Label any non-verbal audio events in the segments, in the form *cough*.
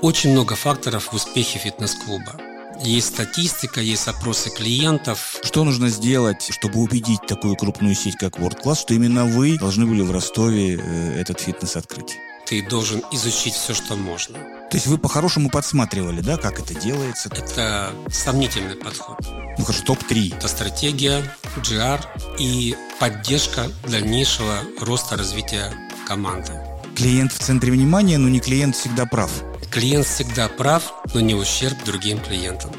Очень много факторов в успехе фитнес-клуба. Есть статистика, есть опросы клиентов. Что нужно сделать, чтобы убедить такую крупную сеть, как World Class, что именно вы должны были в Ростове э, этот фитнес открыть? Ты должен изучить все, что можно. То есть вы по-хорошему подсматривали, да, как это делается? Это сомнительный подход. Ну хорошо, топ-3. Это стратегия, GR и поддержка дальнейшего роста развития команды. Клиент в центре внимания, но не клиент всегда прав. Клиент всегда прав, но не ущерб другим клиентам.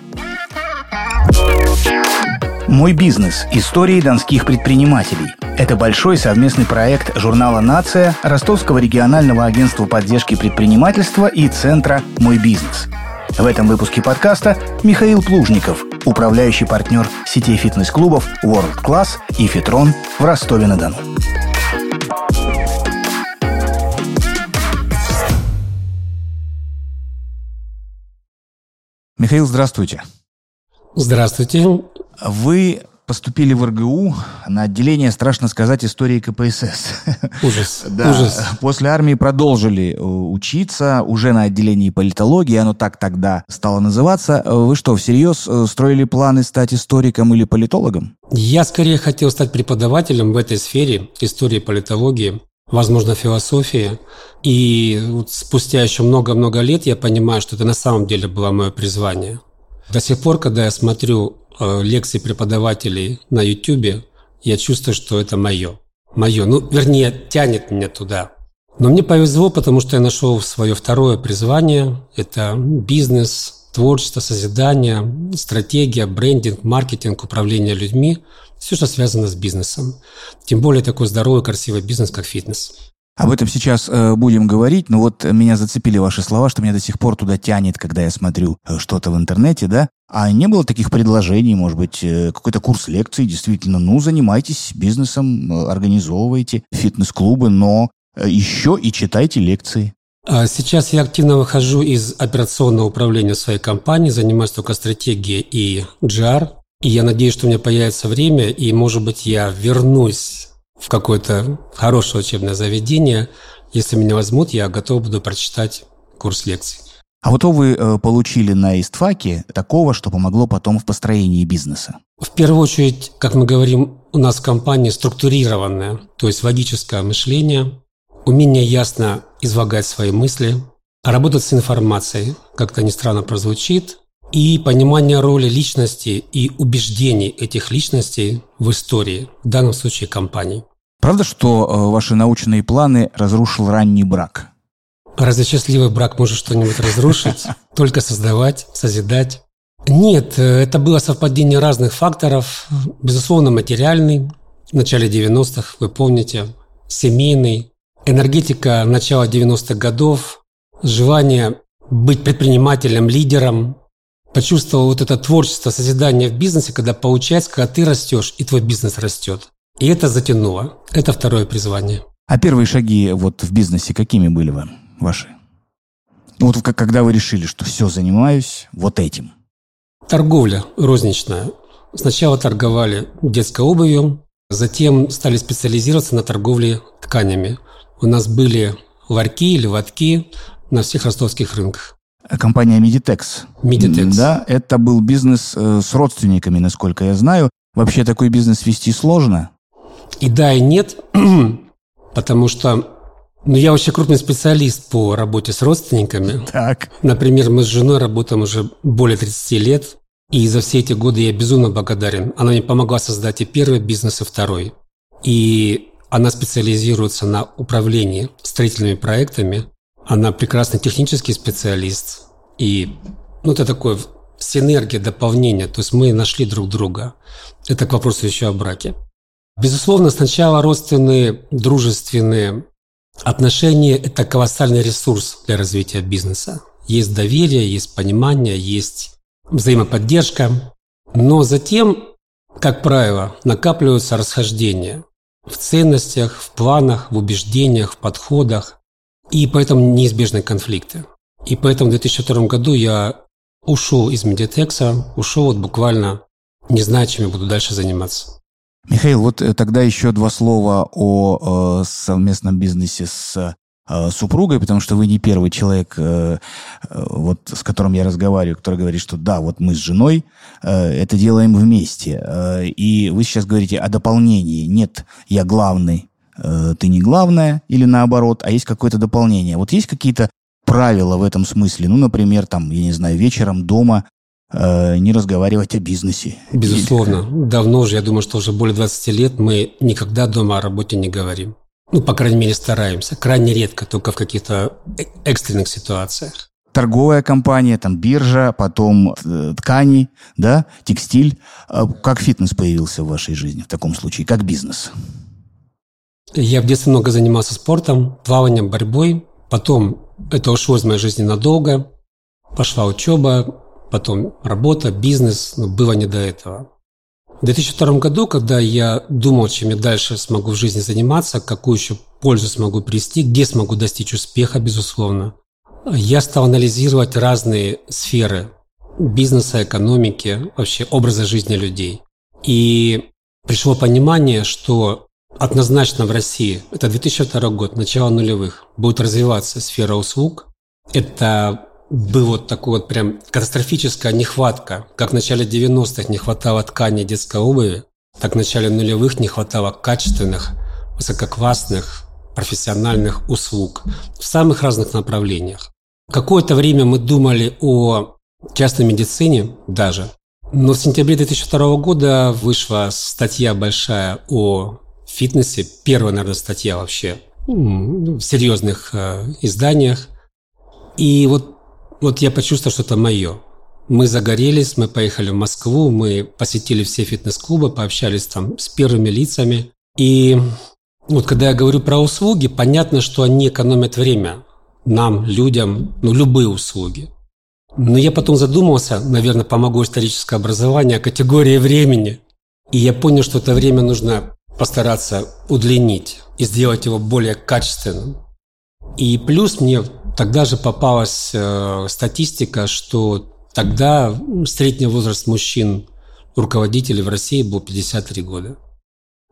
«Мой бизнес. Истории донских предпринимателей». Это большой совместный проект журнала «Нация», Ростовского регионального агентства поддержки предпринимательства и Центра «Мой бизнес». В этом выпуске подкаста Михаил Плужников, управляющий партнер сетей фитнес-клубов World Class и Фитрон в Ростове-на-Дону. Михаил, здравствуйте. Здравствуйте. Вы поступили в РГУ на отделение, страшно сказать, истории КПСС. Ужас. *laughs* Да. Ужас. После армии продолжили э, учиться уже на отделении политологии, оно так тогда стало называться. Вы что, всерьез э, строили планы стать историком или политологом? Я скорее хотел стать преподавателем в этой сфере истории политологии, возможно, философии. И вот спустя еще много-много лет я понимаю, что это на самом деле было мое призвание. До сих пор, когда я смотрю э, лекции преподавателей на YouTube, я чувствую, что это мое. Мое. Ну, вернее, тянет меня туда. Но мне повезло, потому что я нашел свое второе призвание. Это бизнес, творчество, созидание, стратегия, брендинг, маркетинг, управление людьми. Все, что связано с бизнесом. Тем более такой здоровый, красивый бизнес, как фитнес. Об этом сейчас э, будем говорить, но вот меня зацепили ваши слова, что меня до сих пор туда тянет, когда я смотрю э, что-то в интернете, да? А не было таких предложений, может быть, э, какой-то курс лекций, действительно, ну, занимайтесь бизнесом, э, организовывайте фитнес-клубы, но еще и читайте лекции. А Сейчас я активно выхожу из операционного управления своей компании, занимаюсь только стратегией и GR. И я надеюсь, что у меня появится время, и, может быть, я вернусь в какое-то хорошее учебное заведение. Если меня возьмут, я готов буду прочитать курс лекций. А вот что вы э, получили на истфаке такого, что помогло потом в построении бизнеса? В первую очередь, как мы говорим, у нас в компании структурированное, то есть логическое мышление, умение ясно излагать свои мысли, работать с информацией, как-то не странно прозвучит, и понимание роли личности и убеждений этих личностей в истории, в данном случае компании. Правда, что э, ваши научные планы разрушил ранний брак? Разве счастливый брак может что-нибудь разрушить? *laughs* Только создавать, созидать? Нет, э, это было совпадение разных факторов. Безусловно, материальный, в начале 90-х, вы помните, семейный, энергетика начала 90-х годов, желание быть предпринимателем, лидером, почувствовал вот это творчество, созидание в бизнесе, когда получается, когда ты растешь, и твой бизнес растет. И это затянуло. Это второе призвание. А первые шаги вот в бизнесе какими были вы, ваши? Ну, вот когда вы решили, что все, занимаюсь вот этим. Торговля розничная. Сначала торговали детской обувью, затем стали специализироваться на торговле тканями. У нас были ларьки или лотки на всех ростовских рынках. Компания Meditex. Meditex. Да, это был бизнес э, с родственниками, насколько я знаю. Вообще такой бизнес вести сложно? И да, и нет, *clears throat* потому что ну, я очень крупный специалист по работе с родственниками. Так. Например, мы с женой работаем уже более 30 лет, и за все эти годы я безумно благодарен. Она мне помогла создать и первый бизнес, и второй. И она специализируется на управлении строительными проектами. Она прекрасный технический специалист. И ну, это такое синергия, дополнение. То есть мы нашли друг друга. Это к вопросу еще о браке. Безусловно, сначала родственные, дружественные отношения – это колоссальный ресурс для развития бизнеса. Есть доверие, есть понимание, есть взаимоподдержка. Но затем, как правило, накапливаются расхождения в ценностях, в планах, в убеждениях, в подходах. И поэтому неизбежны конфликты. И поэтому в 2002 году я ушел из Медитекса, ушел вот буквально, не знаю, чем я буду дальше заниматься. Михаил, вот э, тогда еще два слова о э, совместном бизнесе с э, супругой, потому что вы не первый человек, э, э, вот с которым я разговариваю, который говорит, что да, вот мы с женой э, это делаем вместе. Э, и вы сейчас говорите о дополнении. Нет, я главный, э, ты не главная, или наоборот, а есть какое-то дополнение. Вот есть какие-то правила в этом смысле? Ну, например, там, я не знаю, вечером дома не разговаривать о бизнесе. Безусловно. Давно уже, я думаю, что уже более 20 лет мы никогда дома о работе не говорим. Ну, по крайней мере, стараемся. Крайне редко, только в каких-то э, экстренных ситуациях. Торговая компания, там биржа, потом э, ткани, да, текстиль. А как фитнес появился в вашей жизни в таком случае? Как бизнес? Я в детстве много занимался спортом, плаванием, борьбой. Потом это ушло из моей жизни надолго. Пошла учеба, потом работа, бизнес, но было не до этого. В 2002 году, когда я думал, чем я дальше смогу в жизни заниматься, какую еще пользу смогу привести, где смогу достичь успеха, безусловно, я стал анализировать разные сферы бизнеса, экономики, вообще образа жизни людей. И пришло понимание, что однозначно в России, это 2002 год, начало нулевых, будет развиваться сфера услуг. Это был вот такой вот прям катастрофическая нехватка. Как в начале 90-х не хватало ткани детской обуви, так в начале нулевых не хватало качественных, высококлассных, профессиональных услуг в самых разных направлениях. Какое-то время мы думали о частной медицине даже, но в сентябре 2002 года вышла статья большая о фитнесе, первая, наверное, статья вообще в серьезных э, изданиях. И вот вот я почувствовал, что это мое. Мы загорелись, мы поехали в Москву, мы посетили все фитнес-клубы, пообщались там с первыми лицами. И вот когда я говорю про услуги, понятно, что они экономят время нам, людям, ну, любые услуги. Но я потом задумался, наверное, помогу историческое образование, о категории времени. И я понял, что это время нужно постараться удлинить и сделать его более качественным. И плюс мне Тогда же попалась э, статистика, что тогда средний возраст мужчин руководителей в России был 53 года.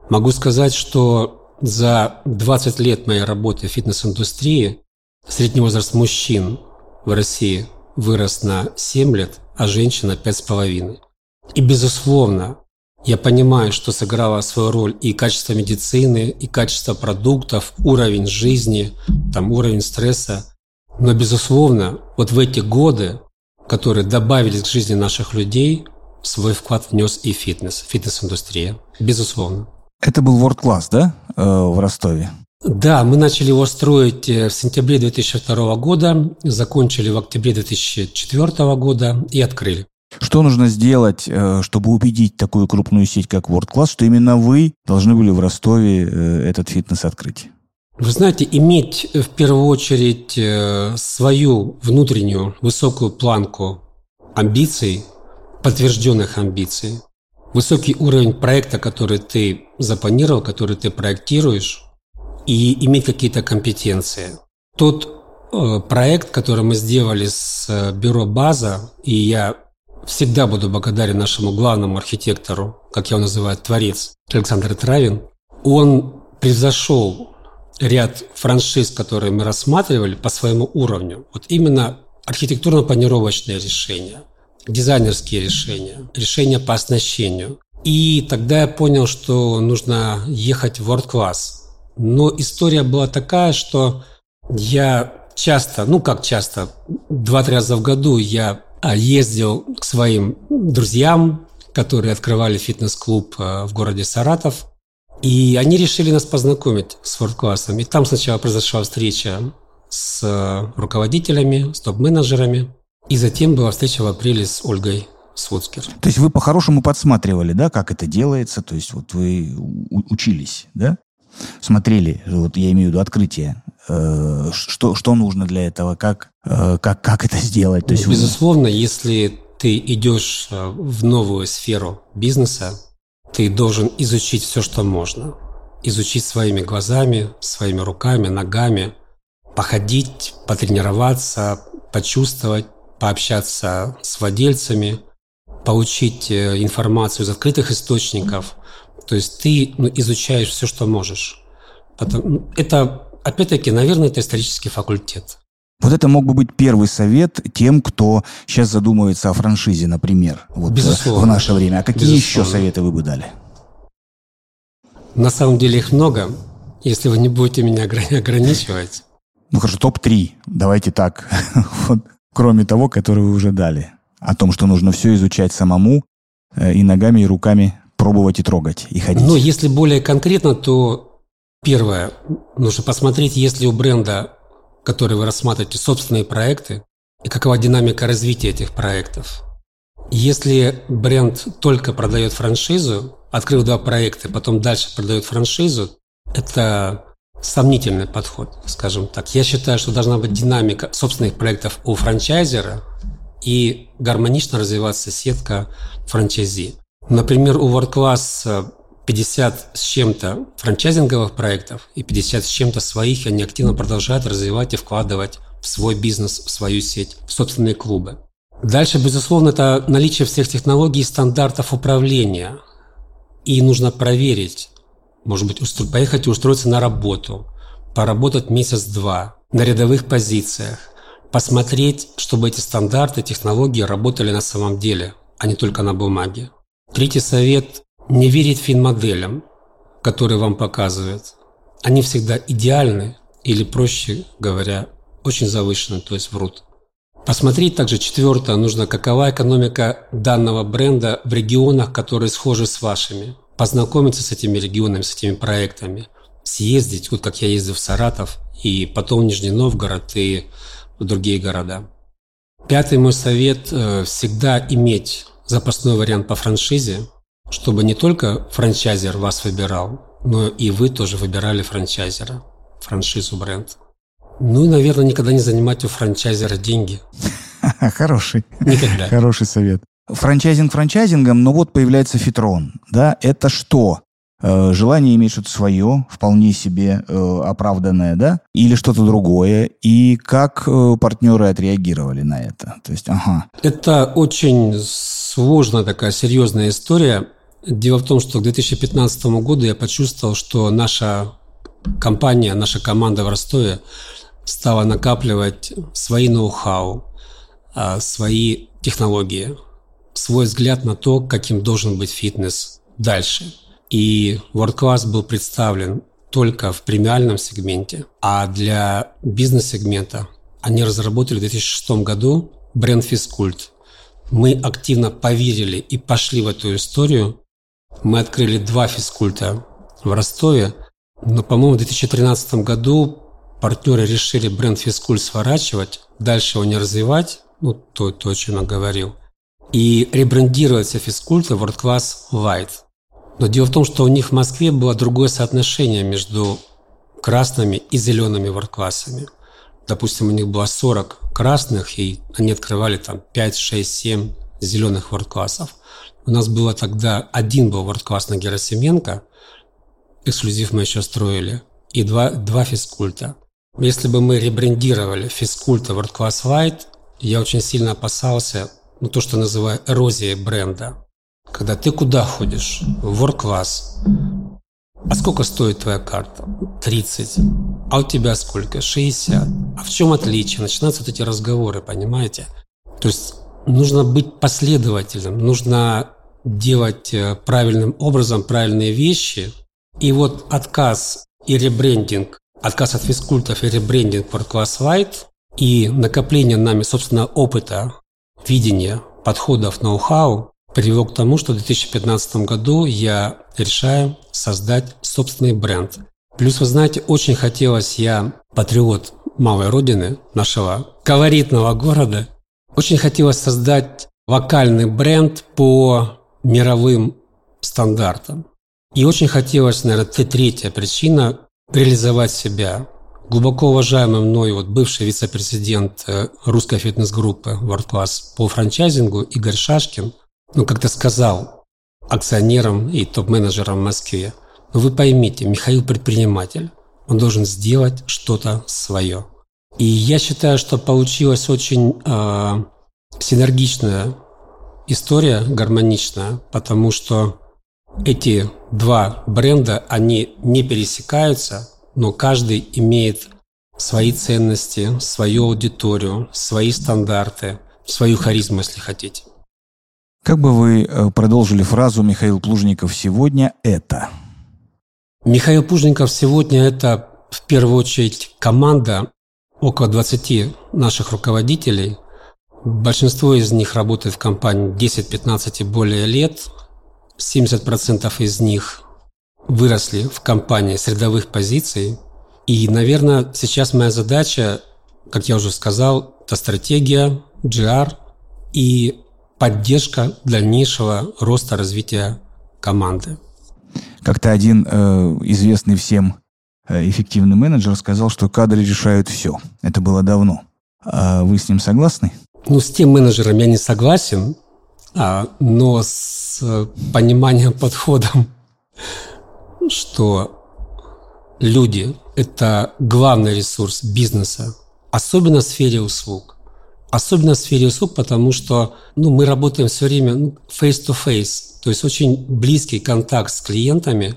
Могу сказать, что за 20 лет моей работы в фитнес-индустрии средний возраст мужчин в России вырос на 7 лет, а женщин на 5,5. И, безусловно, я понимаю, что сыграла свою роль и качество медицины, и качество продуктов, уровень жизни, там, уровень стресса. Но, безусловно, вот в эти годы, которые добавились к жизни наших людей, свой вклад внес и фитнес, фитнес-индустрия. Безусловно. Это был World Class, да, э, в Ростове? Да, мы начали его строить э, в сентябре 2002 года, закончили в октябре 2004 года и открыли. Что нужно сделать, э, чтобы убедить такую крупную сеть, как World Class, что именно вы должны были в Ростове этот фитнес открыть? Вы знаете, иметь э, в первую очередь э, свою внутреннюю высокую планку амбиций, подтвержденных амбиций, высокий уровень проекта, который ты запланировал, который ты проектируешь, и иметь какие-то компетенции. Тот э, проект, который мы сделали с бюро «База», и я всегда буду благодарен нашему главному архитектору, как я его называю, творец, Александр Травин, он превзошел ряд франшиз, которые мы рассматривали по своему уровню. Вот именно архитектурно-планировочные решения, дизайнерские решения, решения по оснащению. И тогда я понял, что нужно ехать в World Class. Но история была такая, что я часто, ну как часто, два-три раза в году я а, ездил к своим друзьям, которые открывали фитнес-клуб а, в городе Саратов. И они решили нас познакомить с WordClass. И там сначала произошла встреча с э, руководителями, с топ-менеджерами. И затем была встреча в апреле с Ольгой Слуцкер. То есть вы по-хорошему подсматривали, да, как это делается? То есть вот вы учились, да? Смотрели, вот я имею в виду открытие, э, что, что нужно для этого, как, э, как, как это сделать? То есть Безусловно, вы... если ты идешь в новую сферу бизнеса, ты должен изучить все, что можно. Изучить своими глазами, своими руками, ногами, походить, потренироваться, почувствовать, пообщаться с владельцами, получить э, информацию из открытых источников. То есть ты ну, изучаешь все, что можешь. Это опять-таки, наверное, это исторический факультет. Вот это мог бы быть первый совет тем, кто сейчас задумывается о франшизе, например, вот Безусловно. в наше время. А какие Безусловно. еще советы вы бы дали? На самом деле их много, если вы не будете меня *laughs* ограничивать. Ну хорошо, топ-3. Давайте так. *laughs* вот, кроме того, который вы уже дали. О том, что нужно все изучать самому э, и ногами, и руками пробовать и трогать, и ходить. Ну, если более конкретно, то первое, нужно посмотреть, есть ли у бренда которые вы рассматриваете, собственные проекты и какова динамика развития этих проектов. Если бренд только продает франшизу, открыл два проекта, потом дальше продает франшизу, это сомнительный подход, скажем так. Я считаю, что должна быть динамика собственных проектов у франчайзера и гармонично развиваться сетка франчайзи. Например, у World Class 50 с чем-то франчайзинговых проектов и 50 с чем-то своих, они активно продолжают развивать и вкладывать в свой бизнес, в свою сеть, в собственные клубы. Дальше, безусловно, это наличие всех технологий и стандартов управления. И нужно проверить, может быть, устро... поехать и устроиться на работу, поработать месяц-два на рядовых позициях, посмотреть, чтобы эти стандарты, технологии работали на самом деле, а не только на бумаге. Третий совет не верить финмоделям, которые вам показывают. Они всегда идеальны или, проще говоря, очень завышены, то есть врут. Посмотреть также четвертое, нужно какова экономика данного бренда в регионах, которые схожи с вашими. Познакомиться с этими регионами, с этими проектами. Съездить, вот как я ездил в Саратов, и потом в Нижний Новгород и в другие города. Пятый мой совет э, – всегда иметь запасной вариант по франшизе, чтобы не только франчайзер вас выбирал, но и вы тоже выбирали франчайзера, франшизу бренд. Ну и, наверное, никогда не занимать у франчайзера деньги. *laughs* Хороший. Никогда. *laughs* Хороший совет. Франчайзинг франчайзингом, но вот появляется фитрон. Да, это что? Э, желание иметь что-то свое, вполне себе э, оправданное, да? Или что-то другое? И как э, партнеры отреагировали на это? То есть, ага. Это очень сложная такая серьезная история. Дело в том, что к 2015 году я почувствовал, что наша компания, наша команда в Ростове стала накапливать свои ноу-хау, а, свои технологии, свой взгляд на то, каким должен быть фитнес дальше. И World Class был представлен только в премиальном сегменте, а для бизнес-сегмента они разработали в 2006 году бренд Физкульт. Мы активно поверили и пошли в эту историю, мы открыли два физкульта в Ростове, но, по-моему, в 2013 году партнеры решили бренд физкульт сворачивать, дальше его не развивать, ну, то, то о чем я говорил, и ребрендироваться физкульта World Class White. Но дело в том, что у них в Москве было другое соотношение между красными и зелеными ворд-классами. Допустим, у них было 40 красных, и они открывали там 5, 6, 7 зеленых ворд-классов. У нас было тогда один был ворд-класс на Герасименко, эксклюзив мы еще строили, и два, два физкульта. Если бы мы ребрендировали физкульта World Class White, я очень сильно опасался, ну, то, что называю эрозией бренда. Когда ты куда ходишь? В World Class. А сколько стоит твоя карта? 30. А у тебя сколько? 60. А в чем отличие? Начинаются вот эти разговоры, понимаете? То есть нужно быть последовательным, нужно делать э, правильным образом правильные вещи. И вот отказ и ребрендинг, отказ от физкультов и ребрендинг World Class White и накопление нами, собственно, опыта, видения, подходов, ноу-хау привело к тому, что в 2015 году я решаю создать собственный бренд. Плюс, вы знаете, очень хотелось, я патриот малой родины, нашего колоритного города, очень хотелось создать вокальный бренд по мировым стандартам. И очень хотелось, наверное, третья причина – реализовать себя. Глубоко уважаемый мной вот бывший вице-президент э, русской фитнес-группы World Class по франчайзингу Игорь Шашкин, ну, как-то сказал акционерам и топ-менеджерам в Москве, ну, вы поймите, Михаил предприниматель, он должен сделать что-то свое. И я считаю, что получилось очень э, синергичное история гармоничная, потому что эти два бренда, они не пересекаются, но каждый имеет свои ценности, свою аудиторию, свои стандарты, свою харизму, если хотите. Как бы вы э, продолжили фразу «Михаил Плужников сегодня – это»? Михаил Плужников сегодня – это в первую очередь команда, около 20 наших руководителей. Большинство из них работает в компании 10-15 и более лет. 70% из них выросли в компании с рядовых позиций. И, наверное, сейчас моя задача, как я уже сказал, это стратегия, GR и поддержка дальнейшего роста развития команды. Как-то один э, известный всем э, эффективный менеджер сказал, что кадры решают все. Это было давно. А вы с ним согласны? Ну, с тем менеджером я не согласен, а, но с э, пониманием, *laughs* подходом, что люди – это главный ресурс бизнеса, особенно в сфере услуг. Особенно в сфере услуг, потому что ну, мы работаем все время ну, face-to-face, то есть очень близкий контакт с клиентами,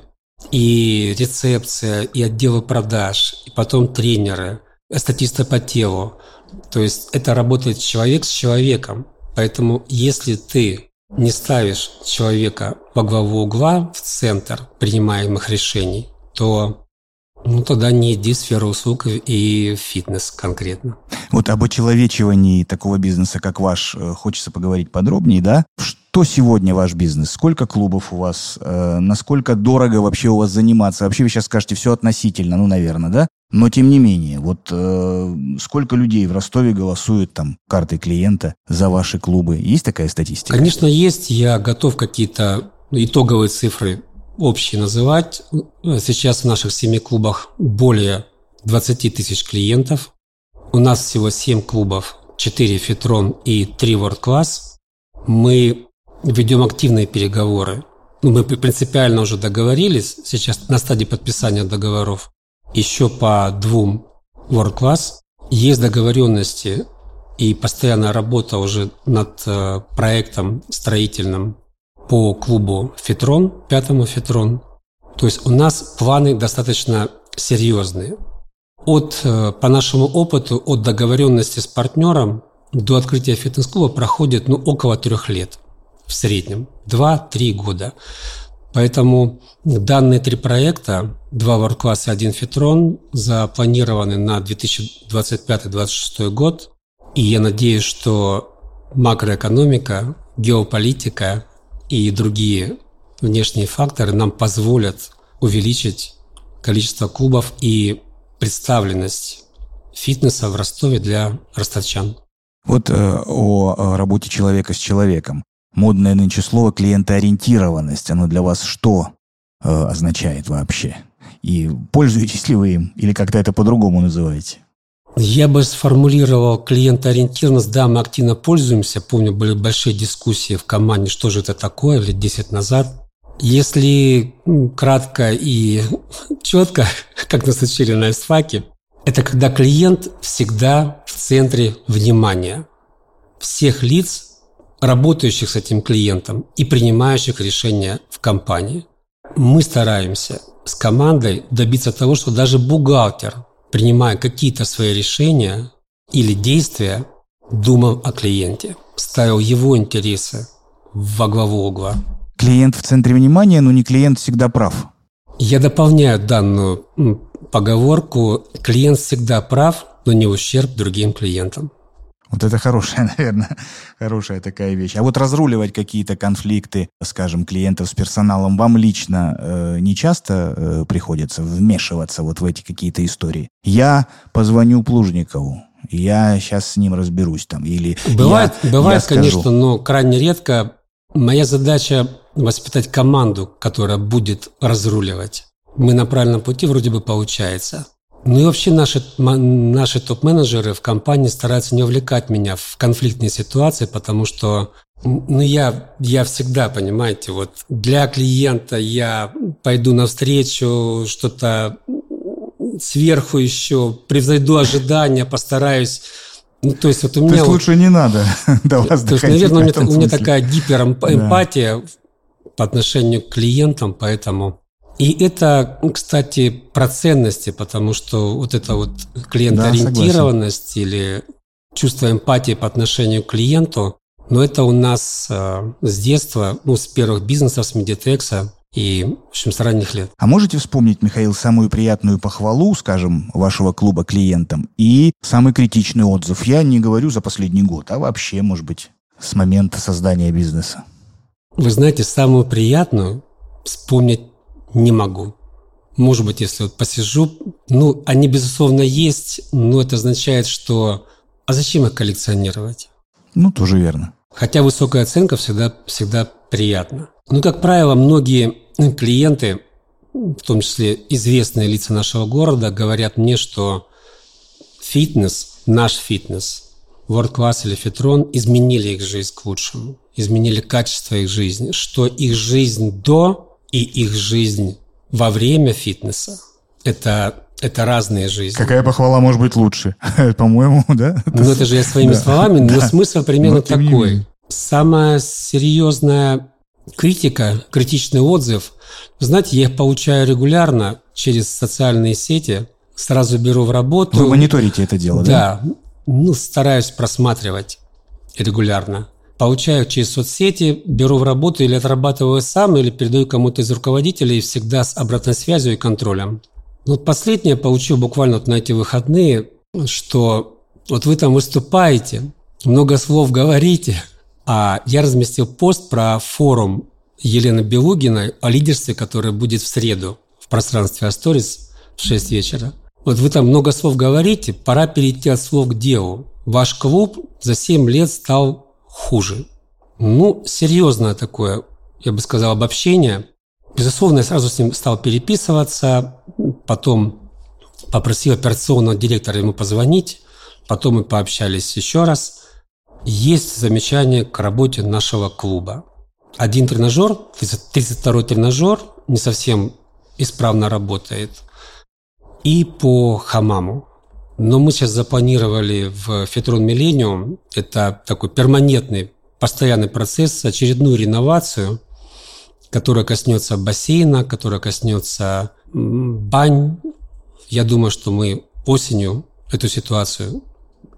и рецепция, и отделы продаж, и потом тренеры, статисты по телу. То есть это работает человек с человеком. Поэтому если ты не ставишь человека во главу угла, в центр принимаемых решений, то ну, тогда не иди в сферу услуг и фитнес конкретно. Вот об очеловечивании такого бизнеса, как ваш, э, хочется поговорить подробнее, да? Что сегодня ваш бизнес? Сколько клубов у вас? Э, насколько дорого вообще у вас заниматься? Вообще вы сейчас скажете все относительно, ну, наверное, да? Но тем не менее, вот э, сколько людей в Ростове голосуют там картой клиента за ваши клубы? Есть такая статистика? Конечно, есть. Я готов какие-то итоговые цифры общие называть. Сейчас в наших семи клубах более 20 тысяч клиентов. У нас всего 7 клубов, 4 Фитрон и 3 World Class. Мы ведем активные переговоры. Ну, мы принципиально уже договорились, сейчас на стадии подписания договоров, еще по двум World Class. Есть договоренности и постоянная работа уже над э, проектом строительным по клубу Фитрон, пятому Фитрон. То есть у нас планы достаточно серьезные. От, э, по нашему опыту, от договоренности с партнером до открытия фитнес-клуба проходит ну, около трех лет в среднем. Два-три года. Поэтому данные три проекта, два World и один Фитрон, запланированы на 2025-2026 год. И я надеюсь, что макроэкономика, геополитика и другие внешние факторы нам позволят увеличить количество клубов и представленность фитнеса в Ростове для ростовчан. Вот э, о, о работе человека с человеком. Модное нынче слово клиентоориентированность. Оно для вас что э, означает вообще? И пользуетесь ли вы им? Или как-то это по-другому называете? Я бы сформулировал клиентоориентированность. Да, мы активно пользуемся. Помню, были большие дискуссии в команде, что же это такое, лет 10 назад. Если кратко и *laughs* четко, *laughs* как нас учили на СФАКе, это когда клиент всегда в центре внимания всех лиц, работающих с этим клиентом и принимающих решения в компании. Мы стараемся с командой добиться того, что даже бухгалтер принимая какие-то свои решения или действия, думал о клиенте, ставил его интересы во главу угла. Клиент в центре внимания, но не клиент всегда прав. Я дополняю данную поговорку. Клиент всегда прав, но не ущерб другим клиентам. Вот это хорошая, *laughs* наверное, хорошая такая вещь. А вот разруливать какие-то конфликты, скажем, клиентов с персоналом вам лично э, не часто э, приходится вмешиваться вот в эти какие-то истории? Я позвоню Плужникову, я сейчас с ним разберусь там, или Бывает, я, бывает я конечно, но крайне редко. Моя задача воспитать команду, которая будет разруливать. Мы на правильном пути вроде бы получается. Ну и вообще наши, наши топ-менеджеры в компании стараются не увлекать меня в конфликтные ситуации, потому что ну, я, я всегда, понимаете, вот для клиента я пойду навстречу, что-то сверху еще, превзойду ожидания, постараюсь ну, то есть вот у меня... То есть вот, лучше не надо *laughs* до вас То есть, наверное, у меня, у меня такая гиперэмпатия да. по отношению к клиентам, поэтому И это, кстати, про ценности, потому что вот эта вот клиентоориентированность да, или чувство эмпатии по отношению к клиенту, но это у нас э, с детства, ну, с первых бизнесов, с Медитекса, и, в общем, с ранних лет. А можете вспомнить, Михаил, самую приятную похвалу, скажем, вашего клуба клиентам и самый критичный отзыв? Я не говорю за последний год, а вообще, может быть, с момента создания бизнеса. Вы знаете, самую приятную вспомнить не могу. Может быть, если вот посижу, ну, они, безусловно, есть, но это означает, что а зачем их коллекционировать? Ну, тоже верно. Хотя высокая оценка всегда, всегда приятна. Ну, как правило, многие клиенты, в том числе известные лица нашего города, говорят мне, что фитнес, наш фитнес, World Class или Фитрон изменили их жизнь к лучшему, изменили качество их жизни, что их жизнь до и их жизнь во время фитнеса – это это разные жизни. Какая похвала может быть лучше? *laughs* По-моему, да? Ну, это же я своими словами, но смысл примерно такой. Самая серьезная критика, критичный отзыв, знаете, я их получаю регулярно через социальные сети, сразу беру в работу. Вы мониторите это дело, да? Да, ну, стараюсь просматривать регулярно. Получаю через соцсети, беру в работу или отрабатываю сам, или передаю кому-то из руководителей всегда с обратной связью и контролем. Ну, вот последнее получил буквально вот на эти выходные, что вот вы там выступаете, много слов говорите, а я разместил пост про форум Елены Белугиной о лидерстве, который будет в среду в пространстве Асторис в 6 вечера. Вот вы там много слов говорите, пора перейти от слов к делу. Ваш клуб за 7 лет стал хуже. Ну, серьезное такое, я бы сказал, обобщение. Безусловно, я сразу с ним стал переписываться, потом попросил операционного директора ему позвонить, потом мы пообщались еще раз. Есть замечание к работе нашего клуба. Один тренажер, 32-й тренажер, не совсем исправно работает. И по хамаму. Но мы сейчас запланировали в Фетрон Миллениум, это такой перманентный, постоянный процесс, очередную реновацию – которая коснется бассейна, которая коснется бань. Я думаю, что мы осенью эту ситуацию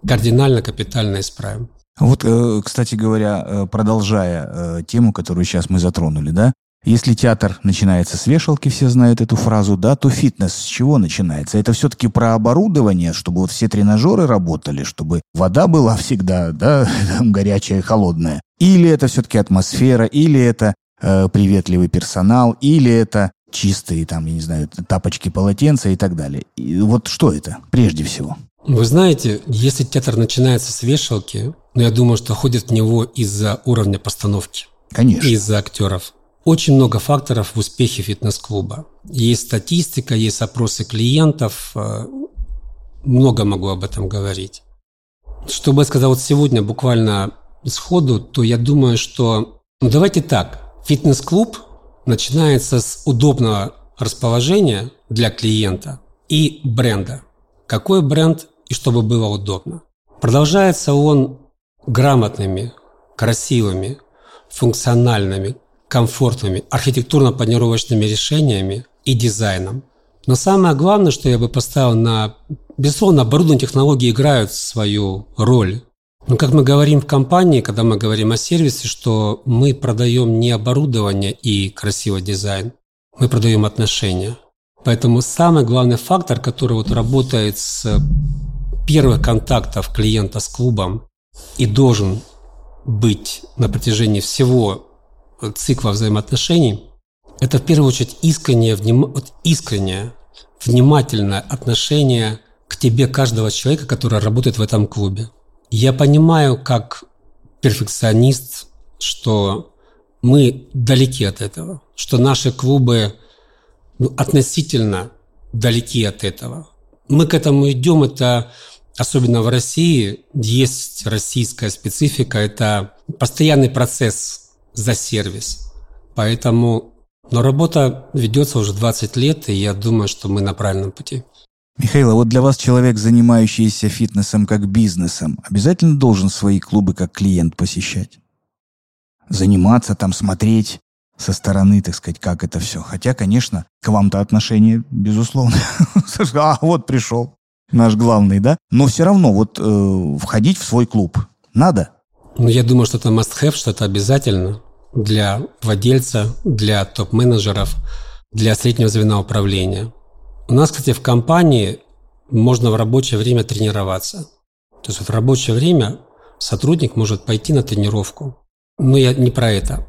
кардинально, капитально исправим. Вот, э, кстати говоря, э, продолжая э, тему, которую сейчас мы затронули, да, если театр начинается с вешалки, все знают эту фразу, да, то фитнес с чего начинается? Это все-таки про оборудование, чтобы вот все тренажеры работали, чтобы вода была всегда, да, *laughs* горячая и холодная. Или это все-таки атмосфера, или это э, приветливый персонал, или это чистые, там, я не знаю, тапочки, полотенца и так далее. И вот что это прежде всего? Вы знаете, если театр начинается с вешалки, ну, я думаю, что ходит в него из-за уровня постановки. Конечно. Из-за актеров. Очень много факторов в успехе фитнес-клуба. Есть статистика, есть опросы клиентов. Э, много могу об этом говорить. Что бы я сказал вот сегодня буквально сходу, то я думаю, что... Ну, давайте так. Фитнес-клуб начинается с удобного расположения для клиента и бренда. Какой бренд и чтобы было удобно. Продолжается он грамотными, красивыми, функциональными, комфортными, архитектурно-планировочными решениями и дизайном. Но самое главное, что я бы поставил на... Безусловно, оборудование технологии играют свою роль ну, как мы говорим в компании, когда мы говорим о сервисе, что мы продаем не оборудование и красивый дизайн, мы продаем отношения. Поэтому самый главный фактор, который вот работает с первых контактов клиента с клубом и должен быть на протяжении всего цикла взаимоотношений, это в первую очередь искреннее, вним... вот искреннее, внимательное отношение к тебе каждого человека, который работает в этом клубе. Я понимаю, как перфекционист, что мы далеки от этого, что наши клубы ну, относительно далеки от этого. Мы к этому идем, это особенно в России, есть российская специфика, это постоянный процесс за сервис. Поэтому, но работа ведется уже 20 лет, и я думаю, что мы на правильном пути. Михаил, а вот для вас человек, занимающийся фитнесом как бизнесом, обязательно должен свои клубы как клиент посещать? Заниматься там, смотреть, со стороны, так сказать, как это все. Хотя, конечно, к вам-то отношение, безусловно. *laughs* а вот пришел наш главный, да? Но все равно вот э, входить в свой клуб надо. Ну, я думаю, что это must-have, что это обязательно для владельца, для топ-менеджеров, для среднего звена управления. У нас, кстати, в компании можно в рабочее время тренироваться. То есть в рабочее время сотрудник может пойти на тренировку. Но я не про это.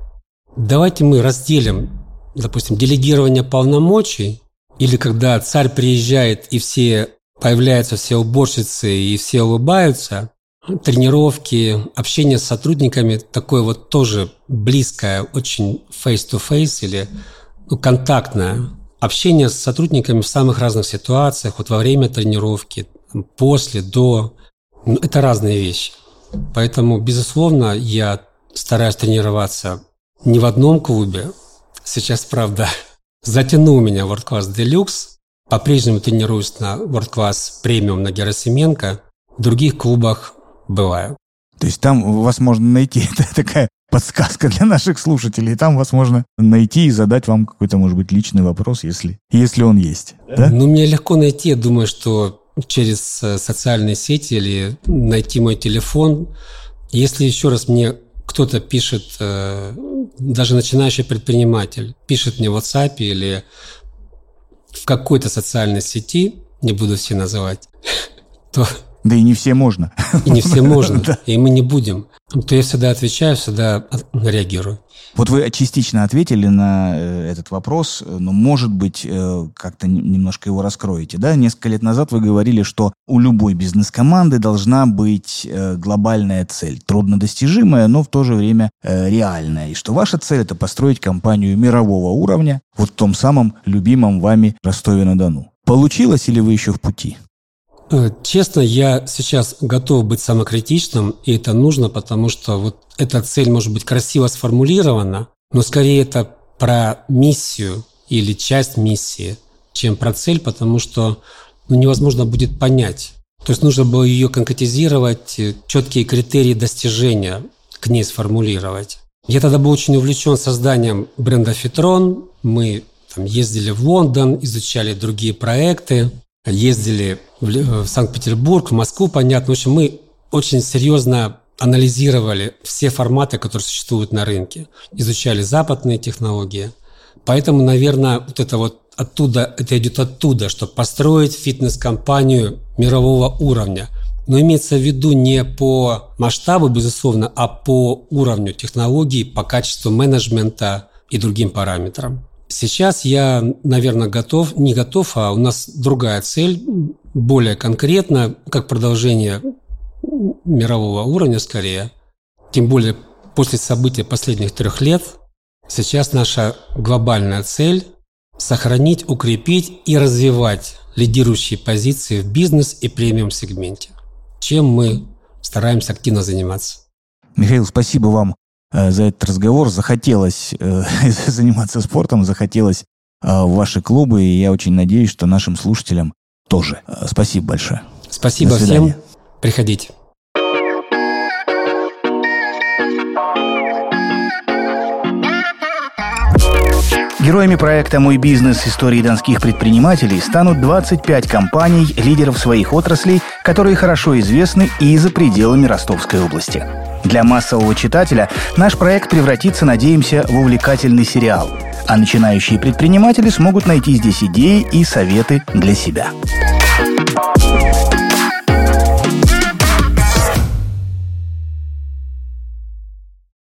Давайте мы разделим, допустим, делегирование полномочий или когда царь приезжает и все появляются все уборщицы и все улыбаются, тренировки, общение с сотрудниками такое вот тоже близкое, очень face-to-face или ну, контактное. Общение с сотрудниками в самых разных ситуациях, вот во время тренировки, после, до. Ну, это разные вещи. Поэтому, безусловно, я стараюсь тренироваться не в одном клубе. Сейчас, правда, *laughs* затянул меня World Class Deluxe. По-прежнему тренируюсь на World Class Premium на Герасименко. В других клубах бываю. То есть там вас можно найти. *laughs* Это такая подсказка для наших слушателей. Там вас можно найти и задать вам какой-то, может быть, личный вопрос, если, если он есть. Да? Ну, мне легко найти. Я думаю, что через э, социальные сети или найти мой телефон. Если еще раз мне кто-то пишет, э, даже начинающий предприниматель, пишет мне в WhatsApp или в какой-то социальной сети, не буду все называть, *laughs* то да и не все можно. И не все *laughs* можно. И мы не будем. То я всегда отвечаю, всегда реагирую. Вот вы частично ответили на э, этот вопрос, но, может быть, э, как-то немножко его раскроете. Да? Несколько лет назад вы говорили, что у любой бизнес-команды должна быть э, глобальная цель, труднодостижимая, но в то же время реальная. И что ваша цель – это построить компанию мирового уровня вот в том самом любимом вами Ростове-на-Дону. Получилось или вы еще в пути? Э, честно, я сейчас готов быть самокритичным, и это нужно, потому что вот эта цель может быть красиво сформулирована, но скорее это про миссию или часть миссии, чем про цель, потому что ну, невозможно будет понять. То есть нужно было ее конкретизировать, э, четкие критерии достижения к ней сформулировать. Я тогда был очень увлечен созданием бренда Фитрон. Мы там, ездили в Лондон, изучали другие проекты, ездили в Санкт-Петербург, в Москву, понятно. В общем, мы очень серьезно анализировали все форматы, которые существуют на рынке, изучали западные технологии. Поэтому, наверное, вот это вот оттуда, это идет оттуда, чтобы построить фитнес-компанию мирового уровня. Но имеется в виду не по масштабу, безусловно, а по уровню технологий, по качеству менеджмента и другим параметрам. Сейчас я, наверное, готов, не готов, а у нас другая цель, более конкретно, как продолжение мирового уровня скорее. Тем более после событий последних трех лет сейчас наша глобальная цель – сохранить, укрепить и развивать лидирующие позиции в бизнес и премиум-сегменте, чем мы стараемся активно заниматься. Михаил, спасибо вам Э, за этот разговор. Захотелось э, *laughs* заниматься спортом, захотелось э, в ваши клубы, и я очень надеюсь, что нашим слушателям тоже. Спасибо большое. Спасибо всем. Приходите. Героями проекта «Мой бизнес. Истории донских предпринимателей» станут 25 компаний, лидеров своих отраслей, которые хорошо известны и за пределами Ростовской области. Для массового читателя наш проект превратится, надеемся, в увлекательный сериал. А начинающие предприниматели смогут найти здесь идеи и советы для себя.